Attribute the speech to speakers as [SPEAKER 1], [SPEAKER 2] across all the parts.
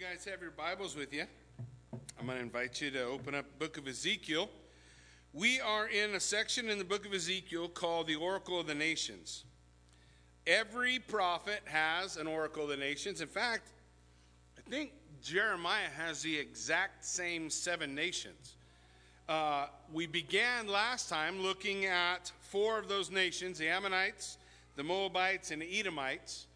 [SPEAKER 1] guys have your Bibles with you, I'm going to invite you to open up book of Ezekiel. We are in a section in the book of Ezekiel called the Oracle of the Nations. Every prophet has an Oracle of the Nations. In fact, I think Jeremiah has the exact same seven nations. Uh, we began last time looking at four of those nations the Ammonites, the Moabites, and the Edomites.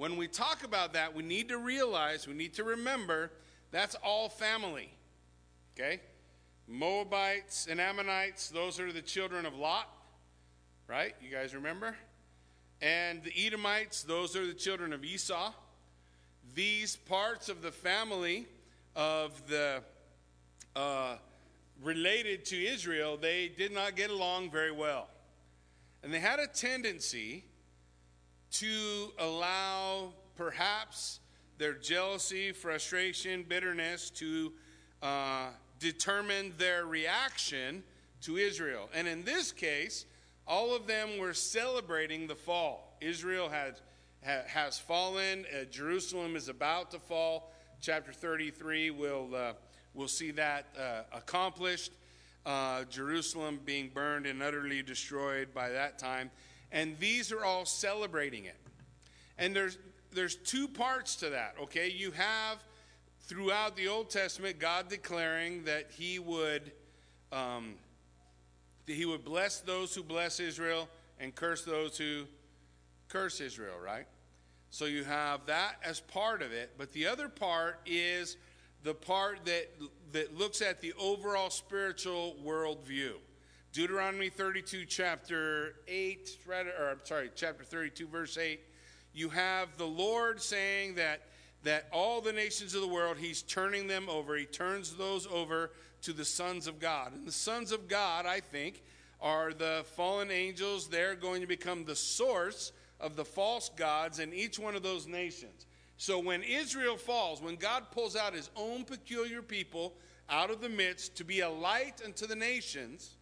[SPEAKER 1] When we talk about that, we need to realize, we need to remember that's all family. Okay? Moabites and Ammonites, those are the children of Lot, right? You guys remember? And the Edomites, those are the children of Esau. These parts of the family of the uh, related to Israel, they did not get along very well. And they had a tendency to allow perhaps their jealousy, frustration, bitterness to uh, determine their reaction to Israel. And in this case, all of them were celebrating the fall. Israel had, ha, has fallen, uh, Jerusalem is about to fall. Chapter 33 will, uh, will see that uh, accomplished. Uh, Jerusalem being burned and utterly destroyed by that time and these are all celebrating it. And there's there's two parts to that, okay? You have throughout the Old Testament God declaring that He would um, that He would bless those who bless Israel and curse those who curse Israel, right? So you have that as part of it, but the other part is the part that that looks at the overall spiritual worldview. Deuteronomy 32, chapter 8, or I'm sorry, chapter 32, verse 8, you have the Lord saying that, that all the nations of the world, He's turning them over. He turns those over to the sons of God. And the sons of God, I think, are the fallen angels. They're going to become the source of the false gods in each one of those nations. So when Israel falls, when God pulls out His own peculiar people out of the midst to be a light unto the nations,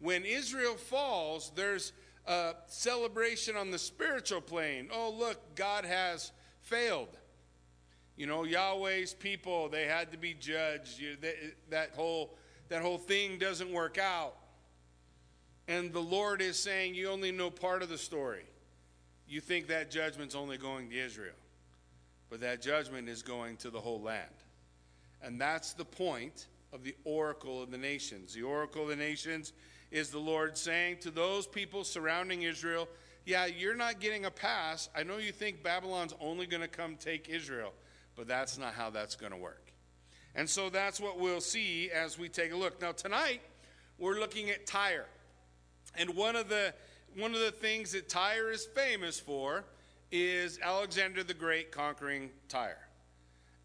[SPEAKER 1] when Israel falls, there's a celebration on the spiritual plane. Oh, look, God has failed. You know, Yahweh's people, they had to be judged. You, they, that, whole, that whole thing doesn't work out. And the Lord is saying, You only know part of the story. You think that judgment's only going to Israel, but that judgment is going to the whole land. And that's the point of the oracle of the nations. The oracle of the nations is the Lord saying to those people surrounding Israel, Yeah, you're not getting a pass. I know you think Babylon's only going to come take Israel, but that's not how that's going to work. And so that's what we'll see as we take a look. Now, tonight, we're looking at Tyre. And one of the one of the things that Tyre is famous for is Alexander the Great conquering Tyre.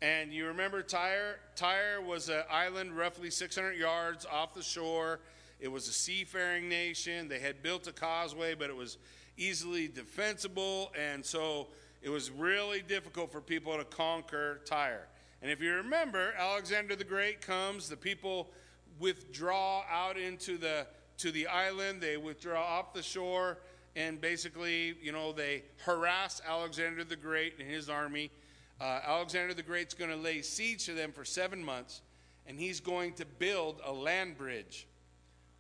[SPEAKER 1] And you remember Tyre? Tyre was an island roughly 600 yards off the shore it was a seafaring nation. They had built a causeway, but it was easily defensible. And so it was really difficult for people to conquer Tyre. And if you remember, Alexander the Great comes, the people withdraw out into the to the island, they withdraw off the shore, and basically, you know, they harass Alexander the Great and his army. Uh, Alexander the Great's going to lay siege to them for seven months, and he's going to build a land bridge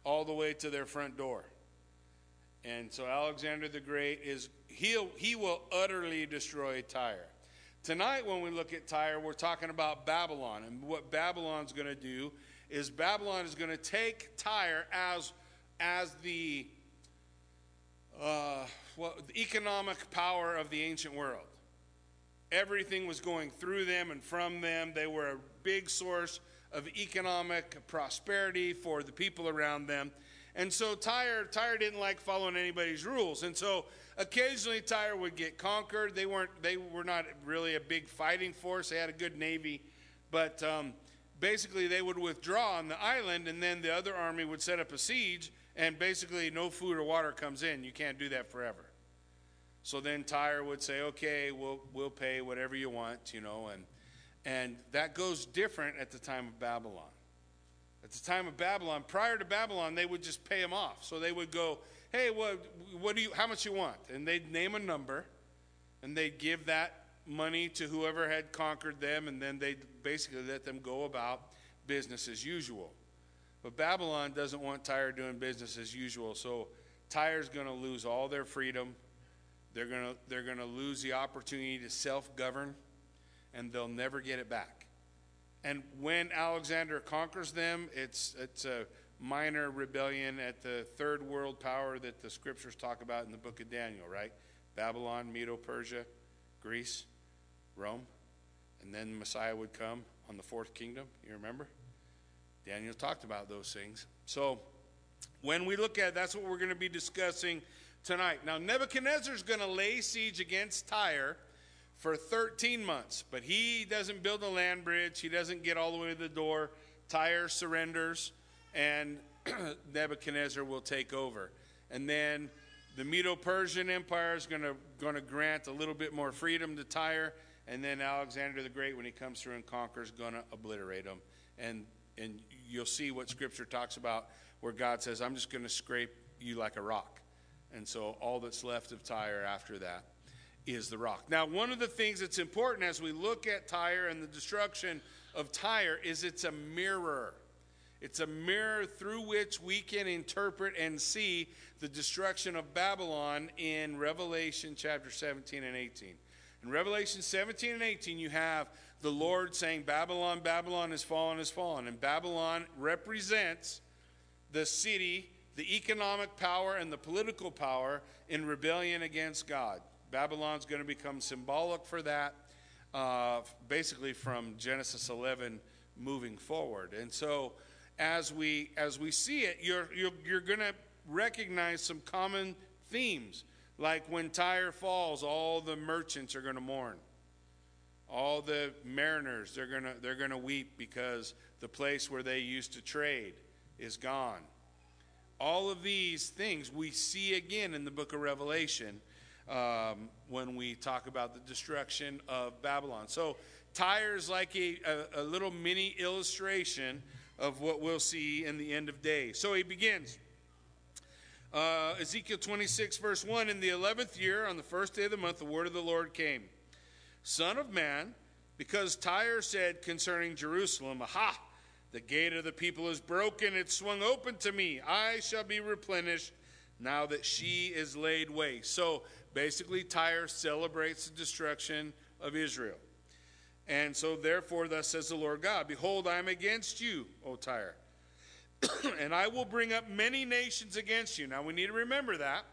[SPEAKER 1] all the way to their front door. And so Alexander the Great is he'll he will utterly destroy Tyre. Tonight when we look at Tyre, we're talking about Babylon and what Babylon's going to do is Babylon is going to take Tyre as as the uh, well, the economic power of the ancient world. Everything was going through them and from them. They were a big source of economic prosperity for the people around them. And so Tyre, Tyre didn't like following anybody's rules. And so occasionally Tyre would get conquered. They weren't they were not really a big fighting force. They had a good navy, but um, basically they would withdraw on the island, and then the other army would set up a siege. And basically, no food or water comes in. You can't do that forever. So then Tyre would say, "Okay, we'll we'll pay whatever you want," you know, and and that goes different at the time of Babylon. At the time of Babylon, prior to Babylon, they would just pay them off. So they would go, "Hey, what, what do you? How much you want?" And they'd name a number, and they'd give that money to whoever had conquered them, and then they basically let them go about business as usual. But Babylon doesn't want Tyre doing business as usual, so Tyre's going to lose all their freedom. They're going to they're going to lose the opportunity to self-govern, and they'll never get it back. And when Alexander conquers them, it's it's a minor rebellion at the third world power that the scriptures talk about in the book of Daniel, right? Babylon, Medo Persia, Greece, Rome. And then Messiah would come on the fourth kingdom. You remember? Daniel talked about those things. So when we look at that's what we're going to be discussing tonight. Now Nebuchadnezzar is going to lay siege against Tyre for 13 months, but he doesn't build a land bridge. He doesn't get all the way to the door. Tyre surrenders and Nebuchadnezzar will take over. And then the Medo-Persian Empire is going to grant a little bit more freedom to Tyre, and then Alexander the Great, when he comes through and conquers, going to obliterate them. And and you'll see what Scripture talks about, where God says, "I'm just going to scrape you like a rock," and so all that's left of Tyre after that is the rock. Now, one of the things that's important as we look at Tyre and the destruction of Tyre is it's a mirror. It's a mirror through which we can interpret and see the destruction of Babylon in Revelation chapter 17 and 18. In Revelation 17 and 18, you have the Lord saying, Babylon, Babylon is fallen, is fallen. And Babylon represents the city, the economic power, and the political power in rebellion against God. Babylon's going to become symbolic for that, uh, basically from Genesis 11 moving forward. And so, as we as we see it, you're you're, you're going to recognize some common themes. Like when Tyre falls, all the merchants are going to mourn. All the mariners, they're to they're going to weep because the place where they used to trade is gone. All of these things we see again in the book of Revelation um, when we talk about the destruction of Babylon. So Tyre is like a, a, a little mini illustration of what we'll see in the end of days. So he begins. Uh, Ezekiel 26, verse 1 In the 11th year, on the first day of the month, the word of the Lord came Son of man, because Tyre said concerning Jerusalem, Aha, the gate of the people is broken, it's swung open to me. I shall be replenished now that she is laid waste. So basically, Tyre celebrates the destruction of Israel. And so, therefore, thus says the Lord God Behold, I am against you, O Tyre, and I will bring up many nations against you. Now, we need to remember that.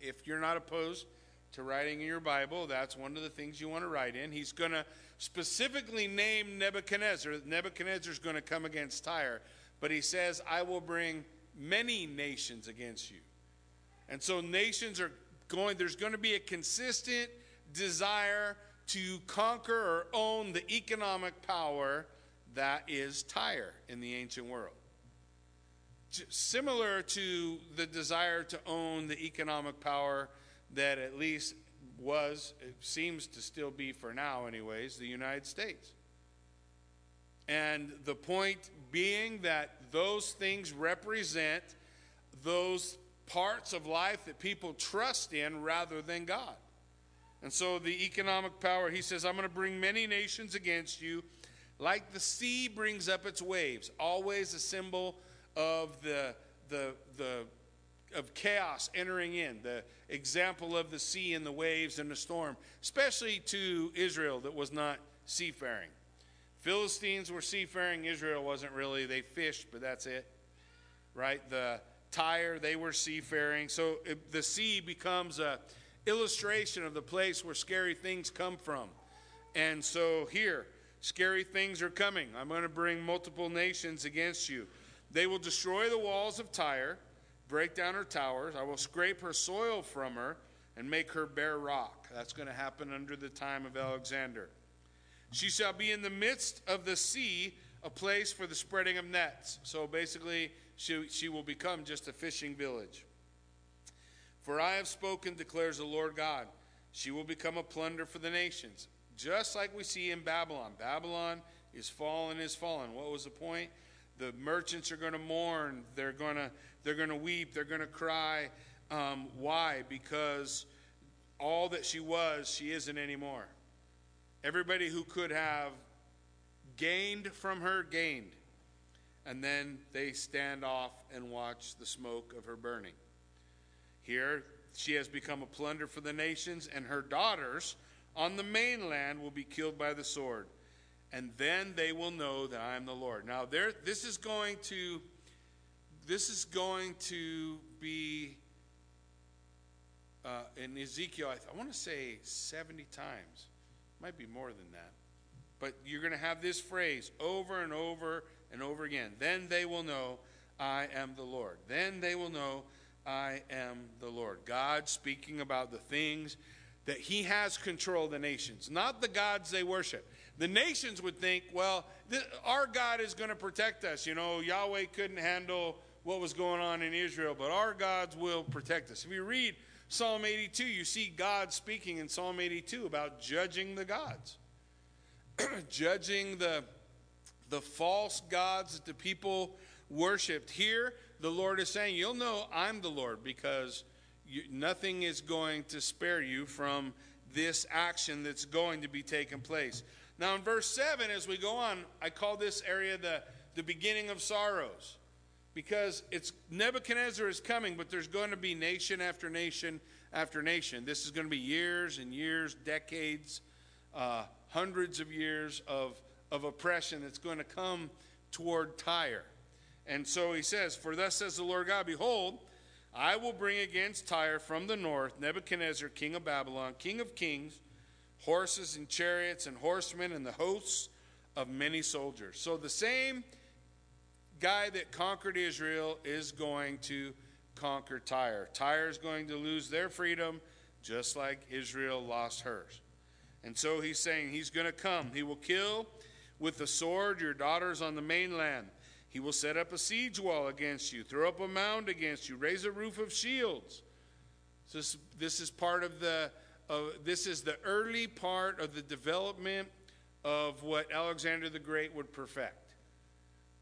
[SPEAKER 1] If you're not opposed to writing in your Bible, that's one of the things you want to write in. He's going to specifically name Nebuchadnezzar. Nebuchadnezzar is going to come against Tyre, but he says, I will bring many nations against you. And so, nations are going, there's going to be a consistent desire to conquer or own the economic power that is Tyre in the ancient world. Similar to the desire to own the economic power that at least was, it seems to still be for now, anyways, the United States. And the point being that those things represent those parts of life that people trust in rather than God. And so the economic power, he says, I'm going to bring many nations against you, like the sea brings up its waves, always a symbol of the, the, the, of chaos entering in, the example of the sea and the waves and the storm, especially to Israel that was not seafaring. Philistines were seafaring, Israel wasn't really. They fished, but that's it. Right? The Tyre, they were seafaring. So the sea becomes a illustration of the place where scary things come from. And so here, scary things are coming. I'm going to bring multiple nations against you. They will destroy the walls of Tyre, break down her towers. I will scrape her soil from her and make her bare rock. That's going to happen under the time of Alexander. She shall be in the midst of the sea, a place for the spreading of nets. So basically, she, she will become just a fishing village. For I have spoken, declares the Lord God. She will become a plunder for the nations, just like we see in Babylon. Babylon is fallen, is fallen. What was the point? The merchants are going to mourn. They're going to they're going to weep. They're going to cry. Um, why? Because all that she was, she isn't anymore. Everybody who could have gained from her gained. And then they stand off and watch the smoke of her burning. Here, she has become a plunder for the nations, and her daughters on the mainland will be killed by the sword. And then they will know that I am the Lord. Now, there, this is going to, this is going to be uh, in Ezekiel. I, I want to say seventy times, might be more than that. But you're going to have this phrase over and over and over again. Then they will know I am the Lord. Then they will know I am the Lord. God speaking about the things that He has control of the nations, not the gods they worship. The nations would think, well, th- our God is going to protect us. You know, Yahweh couldn't handle what was going on in Israel, but our gods will protect us. If you read Psalm 82, you see God speaking in Psalm 82 about judging the gods, judging the, the false gods that the people worshiped. Here, the Lord is saying, You'll know I'm the Lord because you, nothing is going to spare you from this action that's going to be taking place. Now, in verse 7, as we go on, I call this area the, the beginning of sorrows because it's Nebuchadnezzar is coming, but there's going to be nation after nation after nation. This is going to be years and years, decades, uh, hundreds of years of, of oppression that's going to come toward Tyre. And so he says, For thus says the Lord God, Behold, I will bring against Tyre from the north Nebuchadnezzar, king of Babylon, king of kings, horses and chariots and horsemen and the hosts of many soldiers. So the same guy that conquered Israel is going to conquer Tyre. Tyre is going to lose their freedom just like Israel lost hers. And so he's saying he's going to come. He will kill with the sword your daughters on the mainland. He will set up a siege wall against you, throw up a mound against you, raise a roof of shields. This, this is part of the, this is the early part of the development of what Alexander the Great would perfect,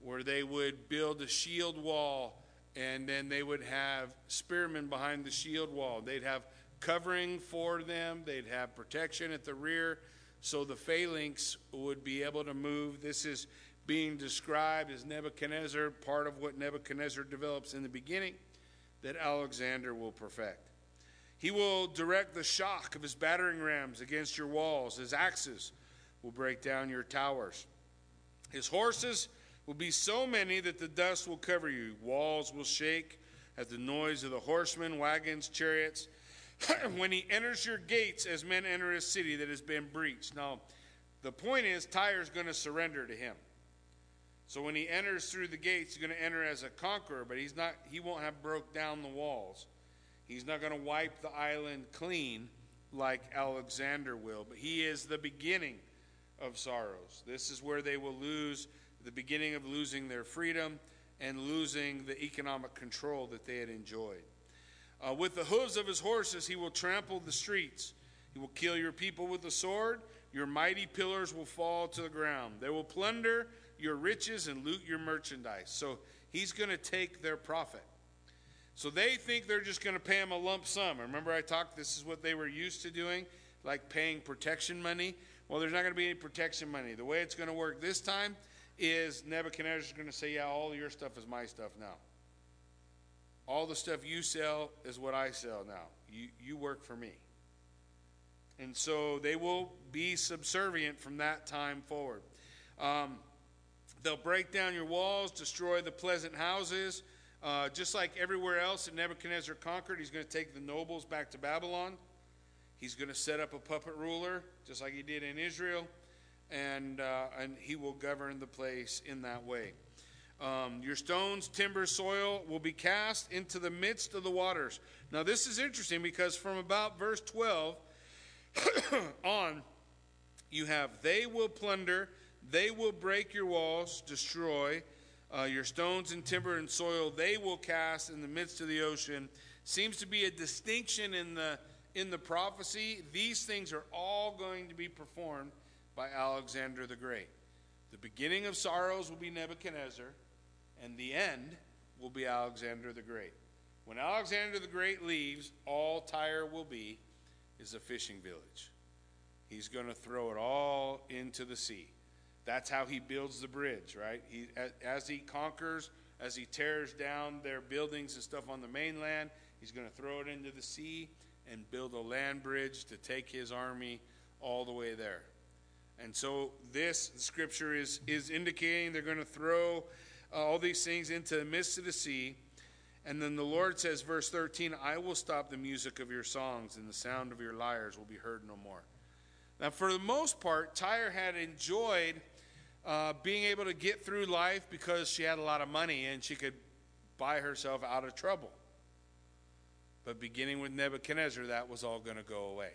[SPEAKER 1] where they would build a shield wall and then they would have spearmen behind the shield wall. They'd have covering for them, they'd have protection at the rear so the phalanx would be able to move. This is being described as Nebuchadnezzar, part of what Nebuchadnezzar develops in the beginning, that Alexander will perfect. He will direct the shock of his battering rams against your walls. His axes will break down your towers. His horses will be so many that the dust will cover you. Walls will shake at the noise of the horsemen, wagons, chariots. when he enters your gates as men enter a city that has been breached. Now, the point is, Tyre's going to surrender to him. So when he enters through the gates, he's going to enter as a conqueror, but he's not he won't have broke down the walls. He's not going to wipe the island clean like Alexander will, but he is the beginning of sorrows. This is where they will lose the beginning of losing their freedom and losing the economic control that they had enjoyed. Uh, with the hooves of his horses, he will trample the streets. He will kill your people with the sword. Your mighty pillars will fall to the ground. They will plunder your riches and loot your merchandise. So he's going to take their profit. So they think they're just going to pay him a lump sum. Remember, I talked, this is what they were used to doing, like paying protection money. Well, there's not going to be any protection money. The way it's going to work this time is Nebuchadnezzar's going to say, Yeah, all your stuff is my stuff now. All the stuff you sell is what I sell now. You, you work for me. And so they will be subservient from that time forward. Um, They'll break down your walls, destroy the pleasant houses. Uh, just like everywhere else that Nebuchadnezzar conquered, he's going to take the nobles back to Babylon. He's going to set up a puppet ruler, just like he did in Israel, and, uh, and he will govern the place in that way. Um, your stones, timber, soil will be cast into the midst of the waters. Now, this is interesting because from about verse 12 on, you have, they will plunder they will break your walls, destroy uh, your stones and timber and soil. They will cast in the midst of the ocean. Seems to be a distinction in the in the prophecy. These things are all going to be performed by Alexander the Great. The beginning of sorrows will be Nebuchadnezzar, and the end will be Alexander the Great. When Alexander the Great leaves, all Tyre will be is a fishing village. he's going to throw it all into the sea. That's how he builds the bridge, right? He, as he conquers, as he tears down their buildings and stuff on the mainland, he's going to throw it into the sea and build a land bridge to take his army all the way there. And so this scripture is, is indicating they're going to throw uh, all these things into the midst of the sea. And then the Lord says, verse 13, I will stop the music of your songs, and the sound of your lyres will be heard no more. Now, for the most part, Tyre had enjoyed uh, being able to get through life because she had a lot of money and she could buy herself out of trouble. But beginning with Nebuchadnezzar, that was all going to go away.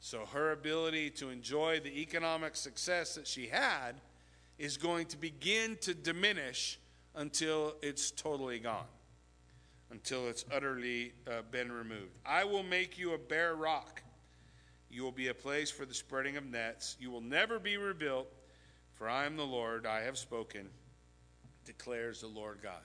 [SPEAKER 1] So her ability to enjoy the economic success that she had is going to begin to diminish until it's totally gone, until it's utterly uh, been removed. I will make you a bare rock. You will be a place for the spreading of nets. You will never be rebuilt, for I am the Lord, I have spoken, declares the Lord God.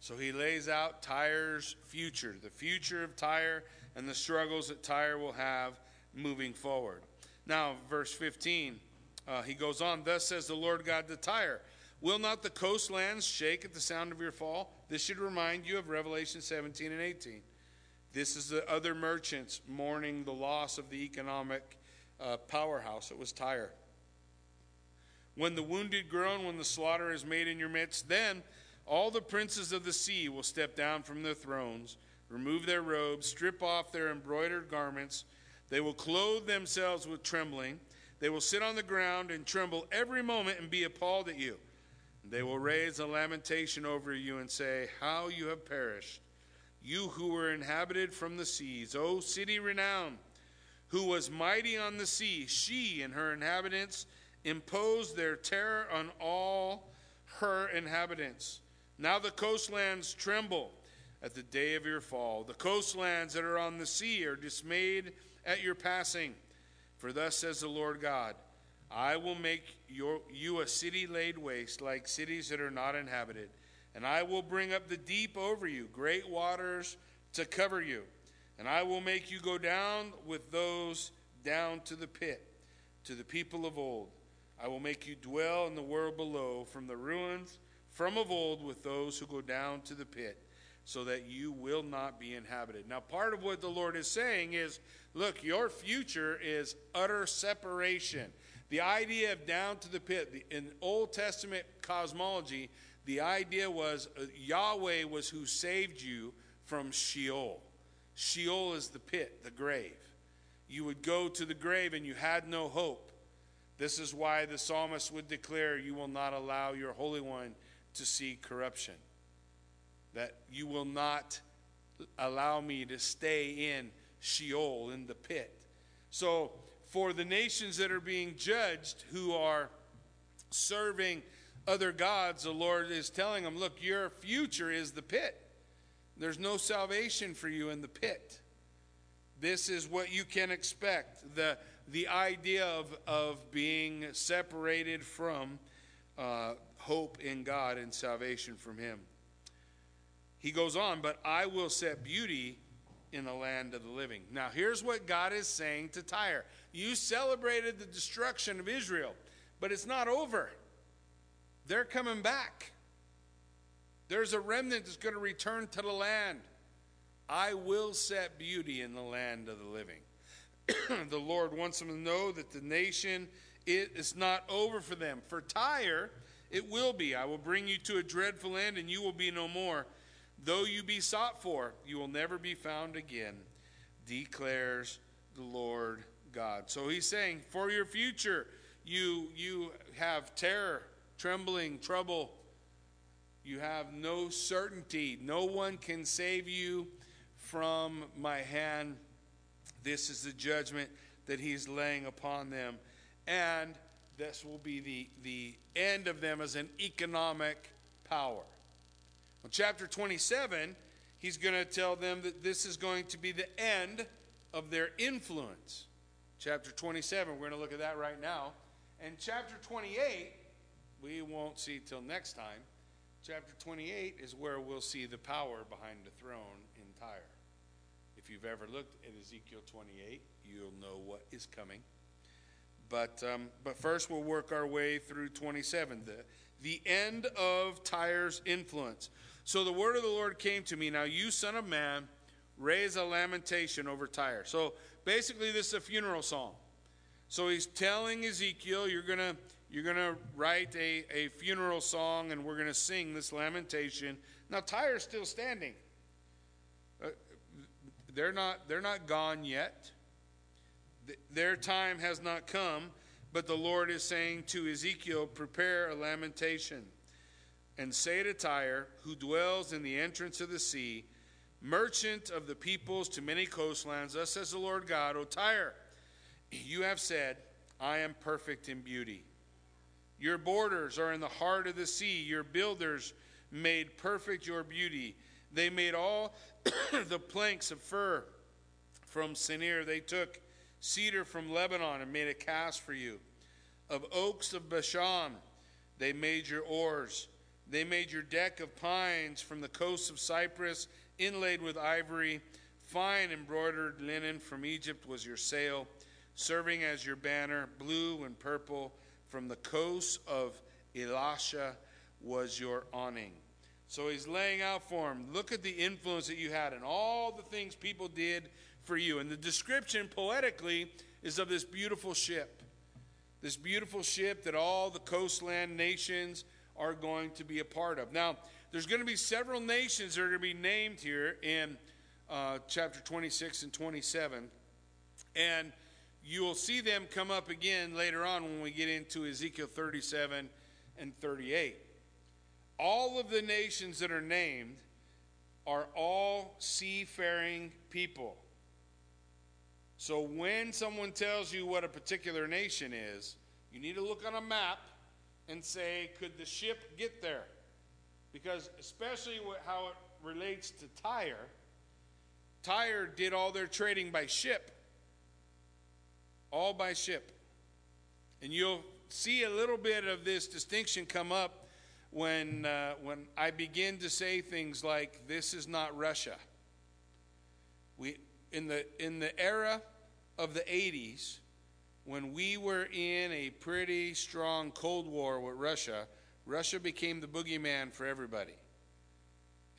[SPEAKER 1] So he lays out Tyre's future, the future of Tyre and the struggles that Tyre will have moving forward. Now, verse 15, uh, he goes on, Thus says the Lord God to Tyre, Will not the coastlands shake at the sound of your fall? This should remind you of Revelation 17 and 18. This is the other merchants mourning the loss of the economic uh, powerhouse. It was Tyre. When the wounded groan, when the slaughter is made in your midst, then all the princes of the sea will step down from their thrones, remove their robes, strip off their embroidered garments. They will clothe themselves with trembling. They will sit on the ground and tremble every moment and be appalled at you. They will raise a lamentation over you and say, How you have perished, you who were inhabited from the seas, O city renowned, who was mighty on the sea. She and her inhabitants imposed their terror on all her inhabitants. Now the coastlands tremble at the day of your fall. The coastlands that are on the sea are dismayed at your passing. For thus says the Lord God I will make your, you a city laid waste, like cities that are not inhabited. And I will bring up the deep over you, great waters to cover you. And I will make you go down with those down to the pit, to the people of old. I will make you dwell in the world below, from the ruins from of old with those who go down to the pit, so that you will not be inhabited. Now, part of what the Lord is saying is look, your future is utter separation. The idea of down to the pit, in Old Testament cosmology, the idea was uh, Yahweh was who saved you from Sheol. Sheol is the pit, the grave. You would go to the grave and you had no hope. This is why the psalmist would declare, You will not allow your Holy One to see corruption. That you will not allow me to stay in Sheol, in the pit. So, for the nations that are being judged who are serving other gods, the Lord is telling them, look, your future is the pit. There's no salvation for you in the pit. This is what you can expect. The, the idea of, of being separated from uh, hope in God and salvation from Him. He goes on, but I will set beauty in the land of the living. Now, here's what God is saying to Tyre You celebrated the destruction of Israel, but it's not over. They're coming back. There's a remnant that's going to return to the land. I will set beauty in the land of the living. the Lord wants them to know that the nation it is not over for them. For Tyre, it will be. I will bring you to a dreadful end, and you will be no more. Though you be sought for, you will never be found again, declares the Lord God. So he's saying, for your future, you, you have terror, trembling, trouble. You have no certainty. No one can save you from my hand. This is the judgment that he's laying upon them. And this will be the, the end of them as an economic power. In chapter 27, he's going to tell them that this is going to be the end of their influence. Chapter 27, we're going to look at that right now. And chapter 28, we won't see till next time. Chapter 28 is where we'll see the power behind the throne in Tyre. If you've ever looked at Ezekiel 28, you'll know what is coming. But, um, but first, we'll work our way through 27, the, the end of Tyre's influence. So the word of the Lord came to me. Now, you, son of man, raise a lamentation over Tyre. So basically, this is a funeral song. So he's telling Ezekiel, you're going to you're going to write a, a funeral song and we're going to sing this lamentation. Now, Tyre's still standing. Uh, they're, not, they're not gone yet. Their time has not come, but the Lord is saying to Ezekiel, Prepare a lamentation and say to Tyre, who dwells in the entrance of the sea, merchant of the peoples to many coastlands, Thus says the Lord God, O Tyre, you have said, I am perfect in beauty. Your borders are in the heart of the sea. Your builders made perfect your beauty. They made all the planks of fir from Senir. They took cedar from Lebanon and made a cast for you. Of oaks of Bashan, they made your oars. They made your deck of pines from the coasts of Cyprus, inlaid with ivory. Fine embroidered linen from Egypt was your sail, serving as your banner, blue and purple from the coast of Elishah was your awning. So he's laying out for him. Look at the influence that you had and all the things people did for you. And the description poetically is of this beautiful ship. This beautiful ship that all the coastland nations are going to be a part of. Now, there's going to be several nations that are going to be named here in uh, chapter 26 and 27. And You'll see them come up again later on when we get into Ezekiel 37 and 38. All of the nations that are named are all seafaring people. So when someone tells you what a particular nation is, you need to look on a map and say, could the ship get there? Because, especially how it relates to Tyre, Tyre did all their trading by ship all by ship. And you'll see a little bit of this distinction come up when, uh, when I begin to say things like, this is not Russia. We, in, the, in the era of the 80s, when we were in a pretty strong Cold War with Russia, Russia became the boogeyman for everybody.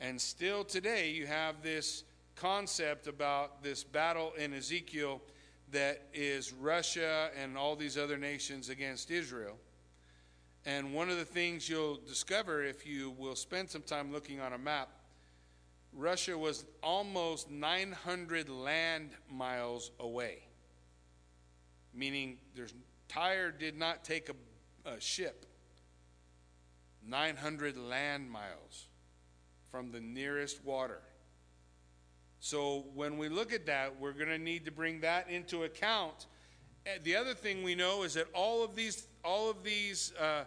[SPEAKER 1] And still today, you have this concept about this battle in Ezekiel that is Russia and all these other nations against Israel. And one of the things you'll discover if you will spend some time looking on a map, Russia was almost 900 land miles away. Meaning there's Tyre did not take a, a ship 900 land miles from the nearest water. So when we look at that, we're going to need to bring that into account. The other thing we know is that all of these, all of these uh,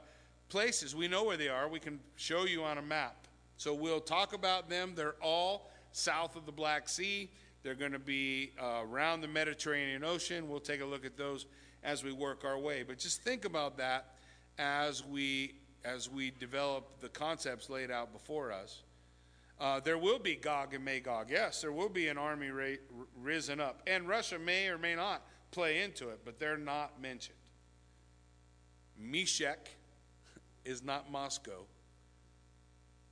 [SPEAKER 1] places, we know where they are. We can show you on a map. So we'll talk about them. They're all south of the Black Sea. They're going to be uh, around the Mediterranean Ocean. We'll take a look at those as we work our way. But just think about that as we as we develop the concepts laid out before us. Uh, there will be Gog and Magog. Yes, there will be an army ra- risen up. And Russia may or may not play into it, but they're not mentioned. Meshech is not Moscow.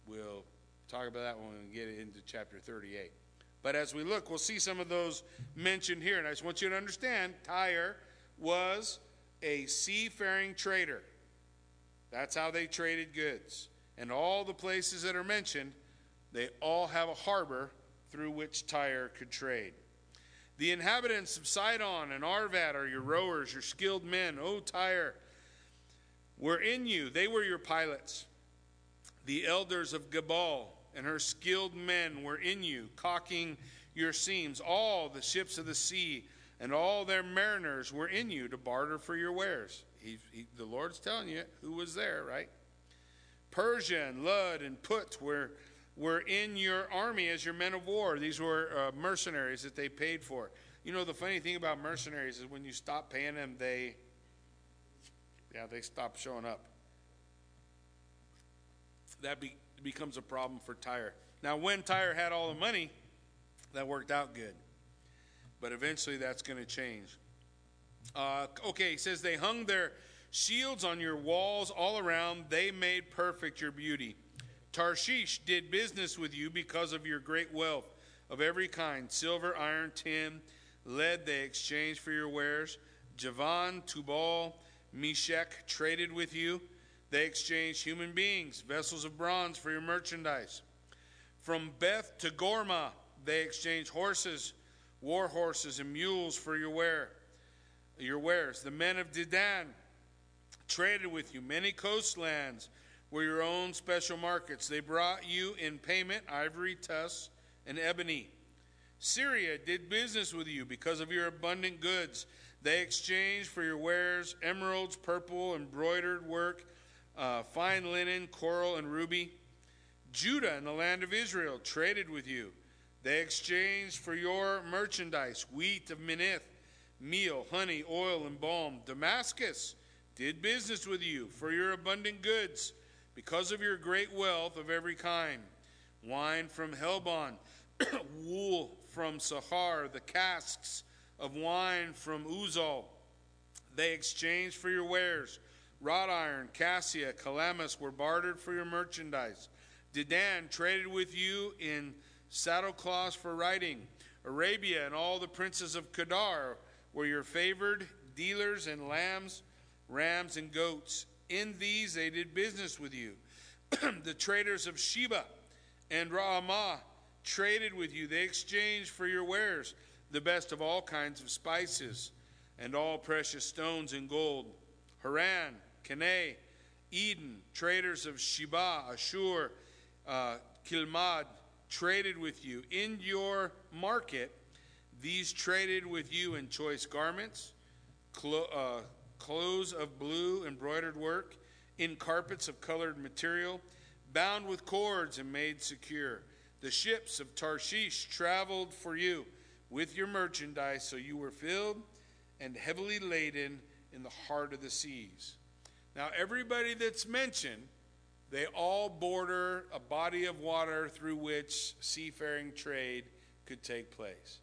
[SPEAKER 1] We'll talk about that when we get into chapter 38. But as we look, we'll see some of those mentioned here. And I just want you to understand Tyre was a seafaring trader. That's how they traded goods. And all the places that are mentioned they all have a harbor through which Tyre could trade. The inhabitants of Sidon and Arvad are your rowers, your skilled men. O Tyre, were in you. They were your pilots. The elders of Gebal and her skilled men were in you, caulking your seams. All the ships of the sea and all their mariners were in you to barter for your wares. He, he, the Lord's telling you who was there, right? Persia and Lud and Put were were in your army as your men of war. These were uh, mercenaries that they paid for. You know, the funny thing about mercenaries is when you stop paying them, they, yeah, they stop showing up. That be, becomes a problem for Tyre. Now, when Tyre had all the money, that worked out good. but eventually that's going to change. Uh, okay, says they hung their shields on your walls all around. They made perfect your beauty. Tarshish did business with you because of your great wealth of every kind silver, iron, tin, lead they exchanged for your wares. Javan, Tubal, Meshech traded with you. They exchanged human beings, vessels of bronze for your merchandise. From Beth-togarmah, they exchanged horses, war horses, and mules for your wear, your wares. The men of Dedan traded with you. Many coastlands were your own special markets. They brought you in payment ivory, tusks, and ebony. Syria did business with you because of your abundant goods. They exchanged for your wares emeralds, purple, embroidered work, uh, fine linen, coral, and ruby. Judah and the land of Israel traded with you. They exchanged for your merchandise wheat of Minnith, meal, honey, oil, and balm. Damascus did business with you for your abundant goods because of your great wealth of every kind wine from Helbon, wool from Sahar, the casks of wine from Uzal. They exchanged for your wares. Wrought iron, cassia, calamus were bartered for your merchandise. Dedan traded with you in saddlecloths for riding. Arabia and all the princes of Kedar were your favored dealers in lambs, rams, and goats. In these they did business with you. the traders of Sheba and Raamah traded with you. They exchanged for your wares the best of all kinds of spices and all precious stones and gold. Haran, Canaan, Eden, traders of Sheba, Ashur, uh, Chilmad traded with you. In your market, these traded with you in choice garments, clo- uh, clothes of blue embroidered work, in carpets of colored material, bound with cords and made secure. The ships of Tarshish traveled for you with your merchandise, so you were filled and heavily laden in the heart of the seas. Now, everybody that's mentioned they all border a body of water through which seafaring trade could take place.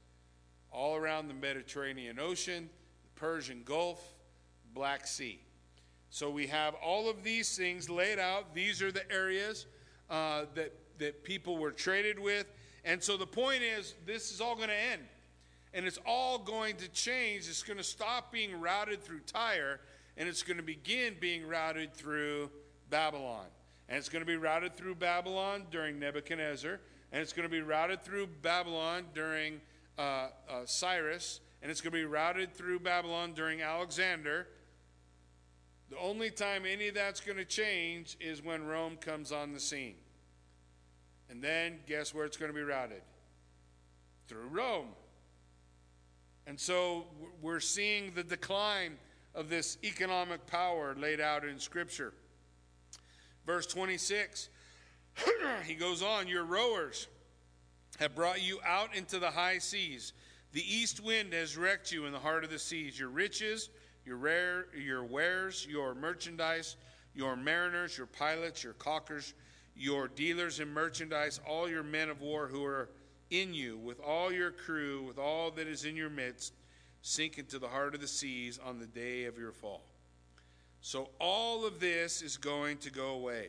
[SPEAKER 1] All around the Mediterranean Ocean, the Persian Gulf, Black Sea. So we have all of these things laid out. These are the areas uh, that, that people were traded with. And so the point is, this is all going to end. And it's all going to change. It's going to stop being routed through Tyre, and it's going to begin being routed through Babylon. And it's going to be routed through Babylon during Nebuchadnezzar. And it's going to be routed through Babylon during uh, uh, Cyrus. And it's going to be routed through Babylon during Alexander. The only time any of that's going to change is when Rome comes on the scene. And then guess where it's going to be routed? Through Rome. And so we're seeing the decline of this economic power laid out in Scripture. Verse 26, he goes on, Your rowers have brought you out into the high seas. The east wind has wrecked you in the heart of the seas. Your riches, your rare, your wares, your merchandise, your mariners, your pilots, your caulkers, your dealers in merchandise, all your men of war who are in you, with all your crew, with all that is in your midst, sink into the heart of the seas on the day of your fall. So all of this is going to go away.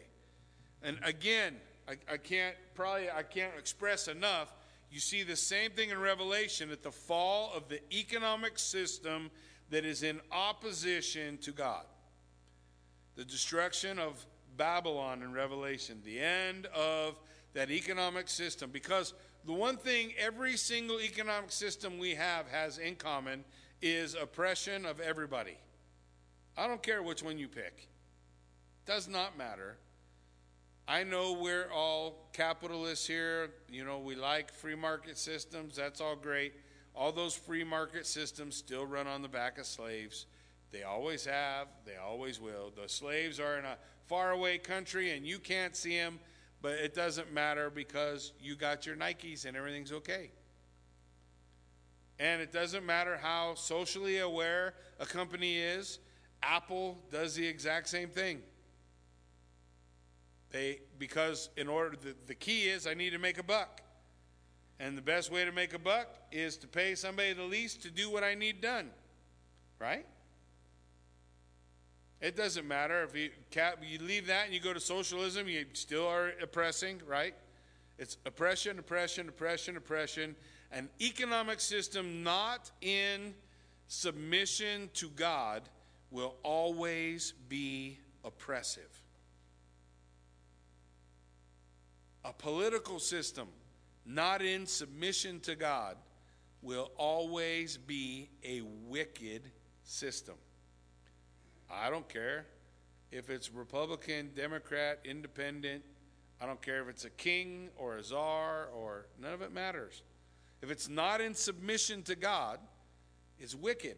[SPEAKER 1] And again, I, I, can't probably I can't express enough. You see the same thing in Revelation at the fall of the economic system that is in opposition to God. The destruction of Babylon in Revelation, the end of that economic system. Because the one thing every single economic system we have has in common is oppression of everybody. I don't care which one you pick. Does not matter. I know we're all capitalists here. You know, we like free market systems. That's all great. All those free market systems still run on the back of slaves. They always have, they always will. The slaves are in a faraway country and you can't see them, but it doesn't matter because you got your Nikes and everything's okay. And it doesn't matter how socially aware a company is Apple does the exact same thing. They because in order the, the key is I need to make a buck. And the best way to make a buck is to pay somebody the least to do what I need done. Right? It doesn't matter if you, cap, you leave that and you go to socialism, you still are oppressing, right? It's oppression, oppression, oppression, oppression. An economic system not in submission to God will always be oppressive. A political system not in submission to God will always be a wicked system. I don't care if it's Republican, Democrat, Independent. I don't care if it's a king or a czar or none of it matters. If it's not in submission to God, it's wicked.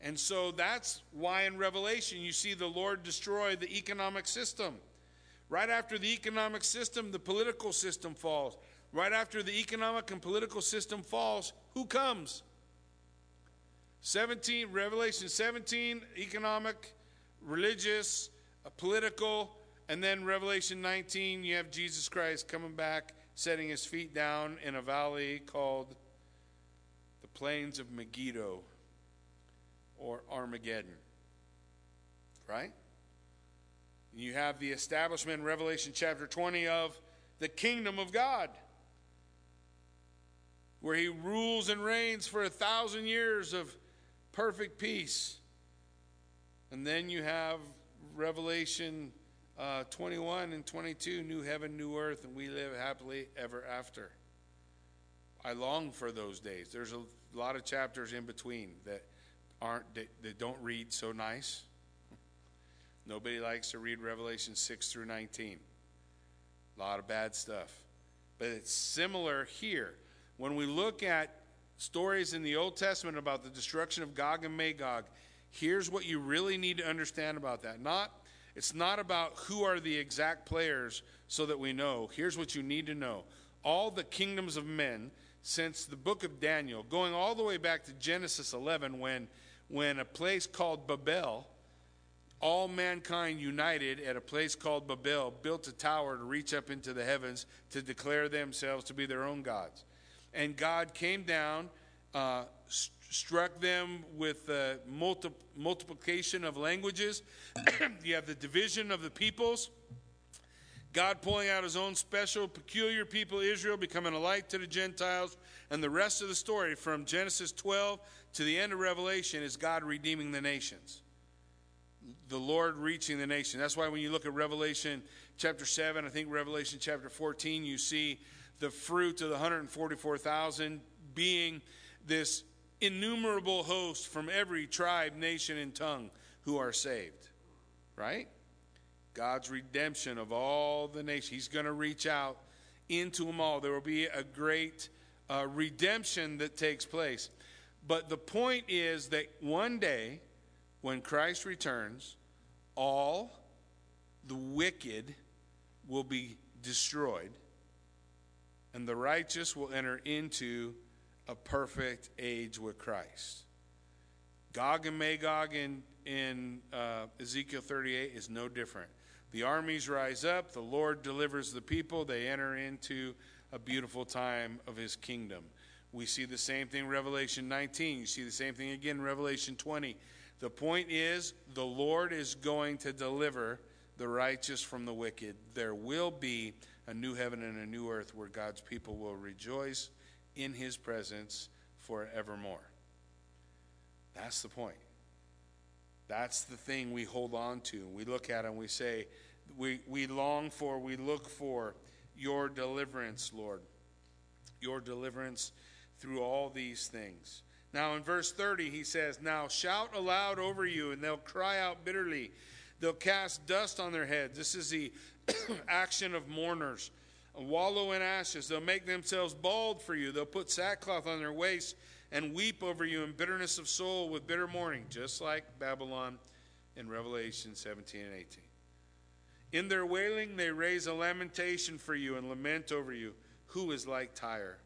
[SPEAKER 1] And so that's why in Revelation you see the Lord destroy the economic system. Right after the economic system, the political system falls. Right after the economic and political system falls, who comes? 17, Revelation 17, economic, religious, uh, political, and then Revelation 19, you have Jesus Christ coming back, setting his feet down in a valley called the Plains of Megiddo or Armageddon. Right? You have the establishment in Revelation chapter 20 of the kingdom of God where he rules and reigns for a thousand years of perfect peace. And then you have Revelation uh, 21 and 22 new heaven, new earth, and we live happily ever after. I long for those days. There's a lot of chapters in between that aren't that, that don't read so nice. Nobody likes to read Revelation 6 through 19. A lot of bad stuff. But it's similar here. When we look at stories in the Old Testament about the destruction of Gog and Magog, here's what you really need to understand about that. Not it's not about who are the exact players so that we know. Here's what you need to know. All the kingdoms of men since the book of Daniel, going all the way back to Genesis 11 when when a place called Babel all mankind united at a place called Babel built a tower to reach up into the heavens to declare themselves to be their own gods and God came down, uh, st- struck them with the multi- multiplication of languages. you have the division of the peoples. God pulling out his own special, peculiar people, Israel, becoming a light to the Gentiles. And the rest of the story from Genesis 12 to the end of Revelation is God redeeming the nations. The Lord reaching the nation. That's why when you look at Revelation chapter 7, I think Revelation chapter 14, you see the fruit of the 144,000 being this innumerable host from every tribe, nation, and tongue who are saved. Right? God's redemption of all the nations. He's going to reach out into them all. There will be a great uh, redemption that takes place. But the point is that one day, when Christ returns, all the wicked will be destroyed and the righteous will enter into a perfect age with Christ. Gog and Magog in, in uh, Ezekiel 38 is no different. The armies rise up, the Lord delivers the people, they enter into a beautiful time of his kingdom. We see the same thing Revelation 19. You see the same thing again Revelation 20. The point is, the Lord is going to deliver the righteous from the wicked. There will be a new heaven and a new earth where God's people will rejoice in his presence forevermore. That's the point. That's the thing we hold on to. We look at it and we say, we, we long for, we look for your deliverance, Lord. Your deliverance through all these things. Now, in verse 30, he says, Now shout aloud over you, and they'll cry out bitterly. They'll cast dust on their heads. This is the action of mourners. Wallow in ashes. They'll make themselves bald for you. They'll put sackcloth on their waists and weep over you in bitterness of soul with bitter mourning, just like Babylon in Revelation 17 and 18. In their wailing, they raise a lamentation for you and lament over you. Who is like Tyre?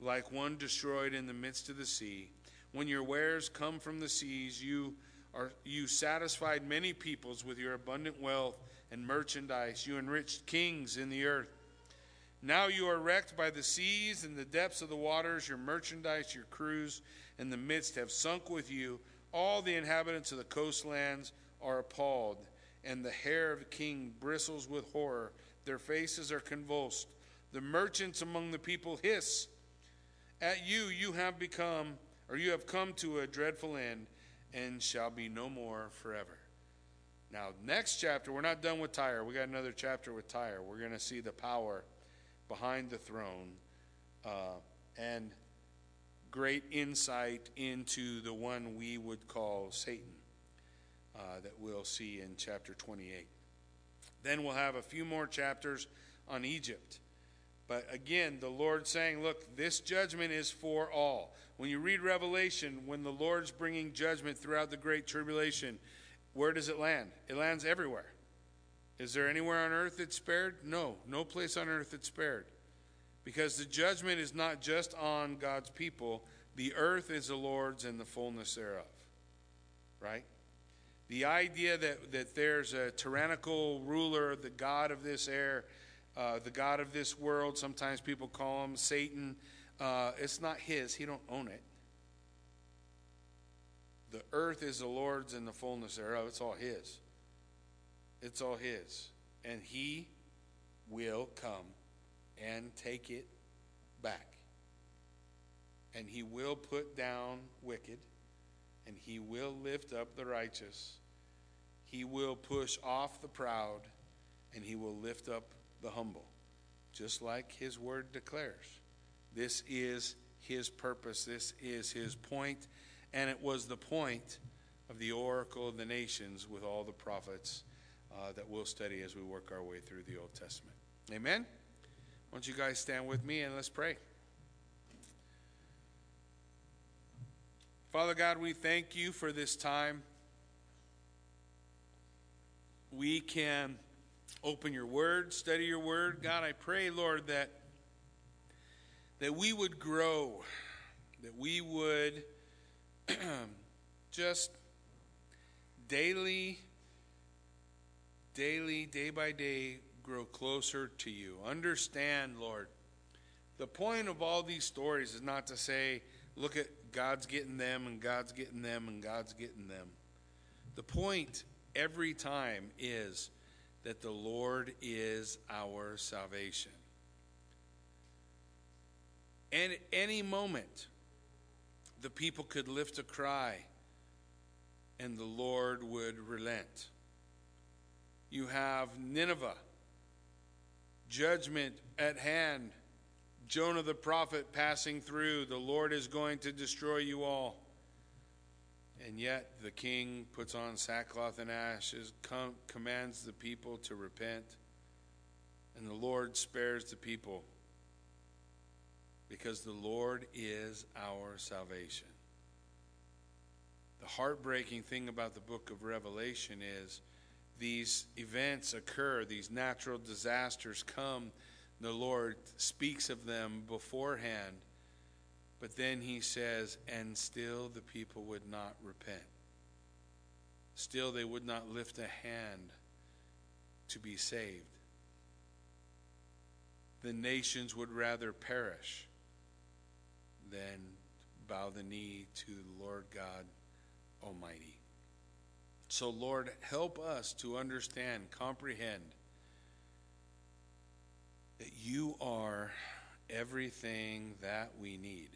[SPEAKER 1] Like one destroyed in the midst of the sea. When your wares come from the seas, you are you satisfied many peoples with your abundant wealth and merchandise. You enriched kings in the earth. Now you are wrecked by the seas and the depths of the waters. Your merchandise, your crews in the midst have sunk with you. All the inhabitants of the coastlands are appalled, and the hair of the king bristles with horror. Their faces are convulsed. The merchants among the people hiss. At you, you have become, or you have come to a dreadful end, and shall be no more forever. Now, next chapter, we're not done with Tyre. We got another chapter with Tyre. We're going to see the power behind the throne uh, and great insight into the one we would call Satan uh, that we'll see in chapter 28. Then we'll have a few more chapters on Egypt. But again, the Lord saying, Look, this judgment is for all. When you read Revelation, when the Lord's bringing judgment throughout the Great Tribulation, where does it land? It lands everywhere. Is there anywhere on earth that's spared? No, no place on earth that's spared. Because the judgment is not just on God's people, the earth is the Lord's and the fullness thereof. Right? The idea that, that there's a tyrannical ruler, the God of this air, uh, the God of this world, sometimes people call him Satan, uh, it's not his, he don't own it. The earth is the Lord's and the fullness thereof. It's all his. It's all his. And he will come and take it back. And he will put down wicked, and he will lift up the righteous. He will push off the proud, and he will lift up the humble, just like his word declares. This is his purpose, this is his point, and it was the point of the oracle of the nations with all the prophets uh, that we'll study as we work our way through the Old Testament. Amen? Why don't you guys stand with me and let's pray. Father God, we thank you for this time. We can open your word, study your word. God, I pray, Lord, that that we would grow, that we would just daily daily, day by day, grow closer to you. Understand, Lord, the point of all these stories is not to say, look at God's getting them and God's getting them and God's getting them. The point every time is that the Lord is our salvation. And at any moment, the people could lift a cry and the Lord would relent. You have Nineveh, judgment at hand. Jonah the prophet passing through. The Lord is going to destroy you all. And yet the king puts on sackcloth and ashes, com- commands the people to repent, and the Lord spares the people because the Lord is our salvation. The heartbreaking thing about the book of Revelation is these events occur, these natural disasters come, the Lord speaks of them beforehand. But then he says, and still the people would not repent. Still they would not lift a hand to be saved. The nations would rather perish than bow the knee to the Lord God Almighty. So, Lord, help us to understand, comprehend that you are everything that we need.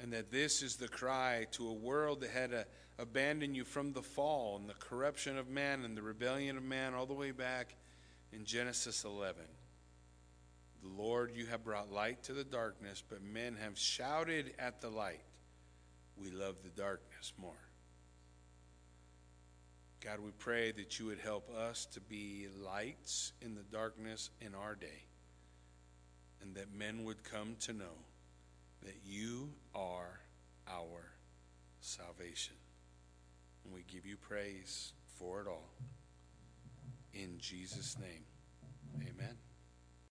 [SPEAKER 1] And that this is the cry to a world that had uh, abandoned you from the fall and the corruption of man and the rebellion of man all the way back in Genesis 11. Lord, you have brought light to the darkness, but men have shouted at the light. We love the darkness more. God, we pray that you would help us to be lights in the darkness in our day, and that men would come to know that you are our salvation. And we give you praise for it all. In Jesus' name, amen.